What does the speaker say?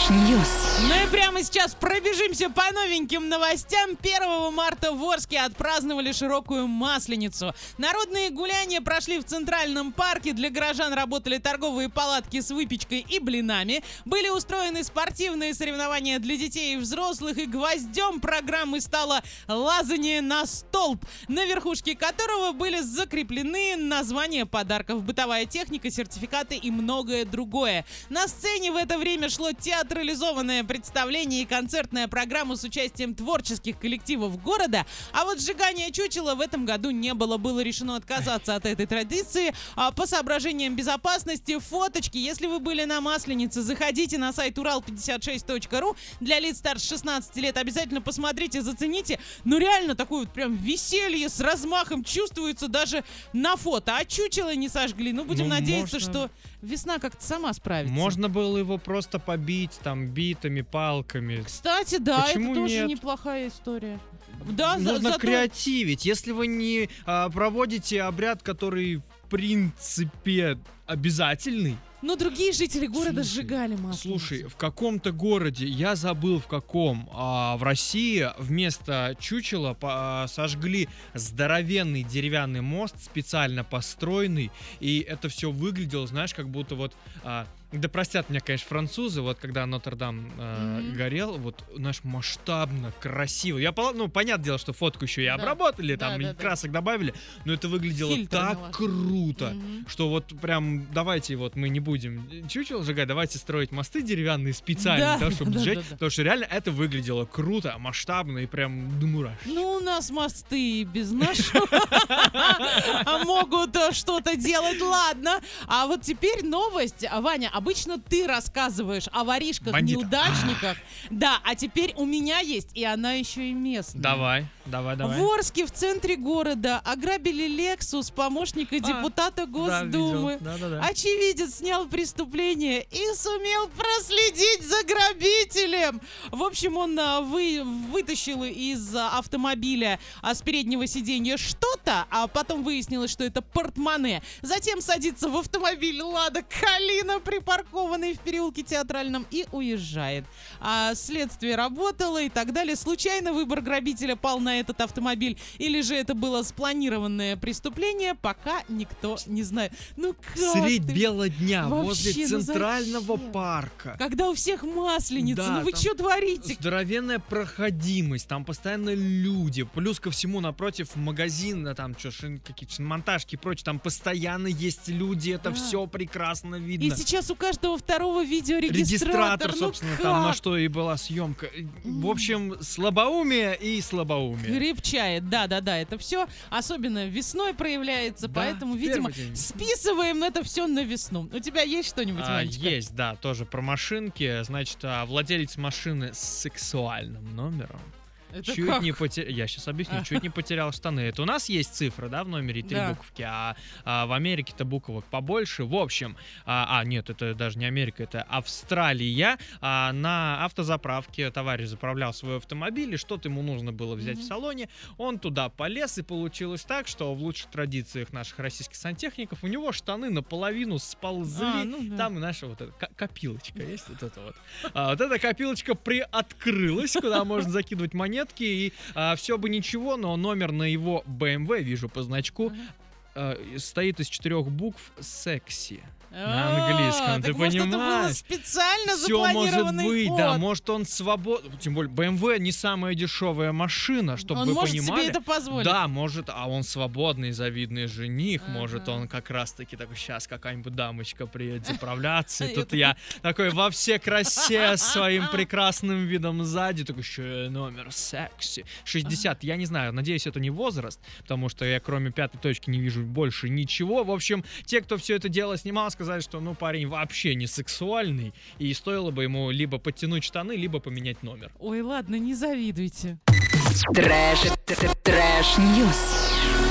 Trash news. Ну и прямо сейчас пробежимся по новеньким новостям. 1 марта в Орске отпраздновали широкую Масленицу. Народные гуляния прошли в Центральном парке. Для горожан работали торговые палатки с выпечкой и блинами. Были устроены спортивные соревнования для детей и взрослых. И гвоздем программы стало лазание на столб, на верхушке которого были закреплены названия подарков, бытовая техника, сертификаты и многое другое. На сцене в это время шло театрализованное представление и концертная программа с участием творческих коллективов города, а вот сжигания чучела в этом году не было. Было решено отказаться от этой традиции а, по соображениям безопасности. Фоточки, если вы были на Масленице, заходите на сайт урал56.ру для лиц старше 16 лет. Обязательно посмотрите, зацените. Ну реально такое вот прям веселье с размахом чувствуется даже на фото. А чучело не сожгли. Ну будем Ну, надеяться, можно- что весна как-то сама справится. Можно было его просто побить там битами, палками. Кстати, да, Почему это тоже нет? неплохая история. Да, за- Нужно зато- креативить. Если вы не а, проводите обряд, который в принципе обязательный. Но другие жители города Слушай, сжигали масло. Слушай, в каком-то городе, я забыл в каком, а, в России вместо чучела по- а, сожгли здоровенный деревянный мост, специально построенный, и это все выглядело, знаешь, как будто вот... а, да простят меня, конечно, французы, вот когда Нотр-Дам э, Мгм. горел, вот, знаешь, масштабно, красиво. Я, ну, понятное дело, что фотку еще и Да. обработали, Да, там, да, и да. красок добавили, но это выглядело Фильтр так круто Мгм. что вот прям давайте вот мы не будем чучело сжигать, давайте строить мосты деревянные специально Да, для того, чтобы да, сжечь, да, да. потому что реально это выглядело круто, масштабно и прям до мурашек. Ну, у нас мосты без нашего могут э, что-то делать, ладно. А вот теперь новость. Ваня, обычно ты рассказываешь о воришках, неудачниках. Да, а теперь у меня есть, и она еще и местная. Давай, давай, давай. В Орске, в центре города, ограбили Лексус помощника депутата Госдумы. Да, да, да. Очевидец снял преступление и сумел проследить за грабителем. В общем, он а, вы, вытащил из а, автомобиля а, с переднего сиденья что-то, а потом выяснилось, что это портмоне. Затем садится в автомобиль Лада Калина, припаркованный в переулке Театральном, и уезжает. А следствие работало и так далее. Случайно выбор грабителя пал на этот автомобиль или же это было спланированное преступление, пока никто не знает. Ну как Средь ты? бела дня возле Вообще, ну центрального зачем? парка. Когда у всех масленица, Да, ну вы что творите? Здоровенная проходимость, там постоянно люди. Плюс ко всему напротив магазина, там что, какие-то монтажки и прочее, там постоянно есть люди, это Да. все прекрасно И видно. сейчас у каждого второго видеорегистратор. Регистратор, ну собственно, как? там на что и была съемка. В общем, слабоумие и слабоумие. Крепчает, да-да-да, это все особенно весной проявляется, Да, поэтому, видимо, день. списываем это все на весну. У тебя есть что-нибудь, А, Ванечка? есть, да, тоже про машинки. Значит, а, владелец машины с сексуальным номером. Это чуть как? не потерял. Я сейчас объясню, чуть не потерял штаны. Это у нас есть цифра, да, в номере три Да. буковки, а, а в Америке-то буквок побольше. В общем, а, а, нет, это даже не Америка, это Австралия. А, на автозаправке товарищ заправлял свой автомобиль, и что-то ему нужно было взять в Мгм. салоне. Он туда полез, и получилось так, что в лучших традициях наших российских сантехников у него штаны наполовину сползли. А, ну да. Там наша вот эта ко- копилочка есть, вот это вот. А, вот эта копилочка приоткрылась, куда можно закидывать монетки, и все бы ничего, но номер на его BMW, вижу по значку, э, стоит из четырех букв «секси». На А, английском, ты понимаешь? специально Все может быть, да, может он свободен, тем более BMW не самая дешевая машина, чтобы Он вы может понимали. себе это позволить. Да, может, а он свободный, завидный жених, может, он как раз-таки такой, сейчас какая-нибудь дамочка приедет заправляться, и тут я такой во все красе своим прекрасным видом сзади, такой, еще номер секси. 60, я не знаю, надеюсь, это не возраст, потому что я кроме пятой точки не вижу больше ничего. В общем, те, кто все это дело снимал, сказали, что, ну, парень вообще не сексуальный, и стоило бы ему либо подтянуть штаны, либо поменять номер. Ой, ладно, не завидуйте. Trash, trash, trash news.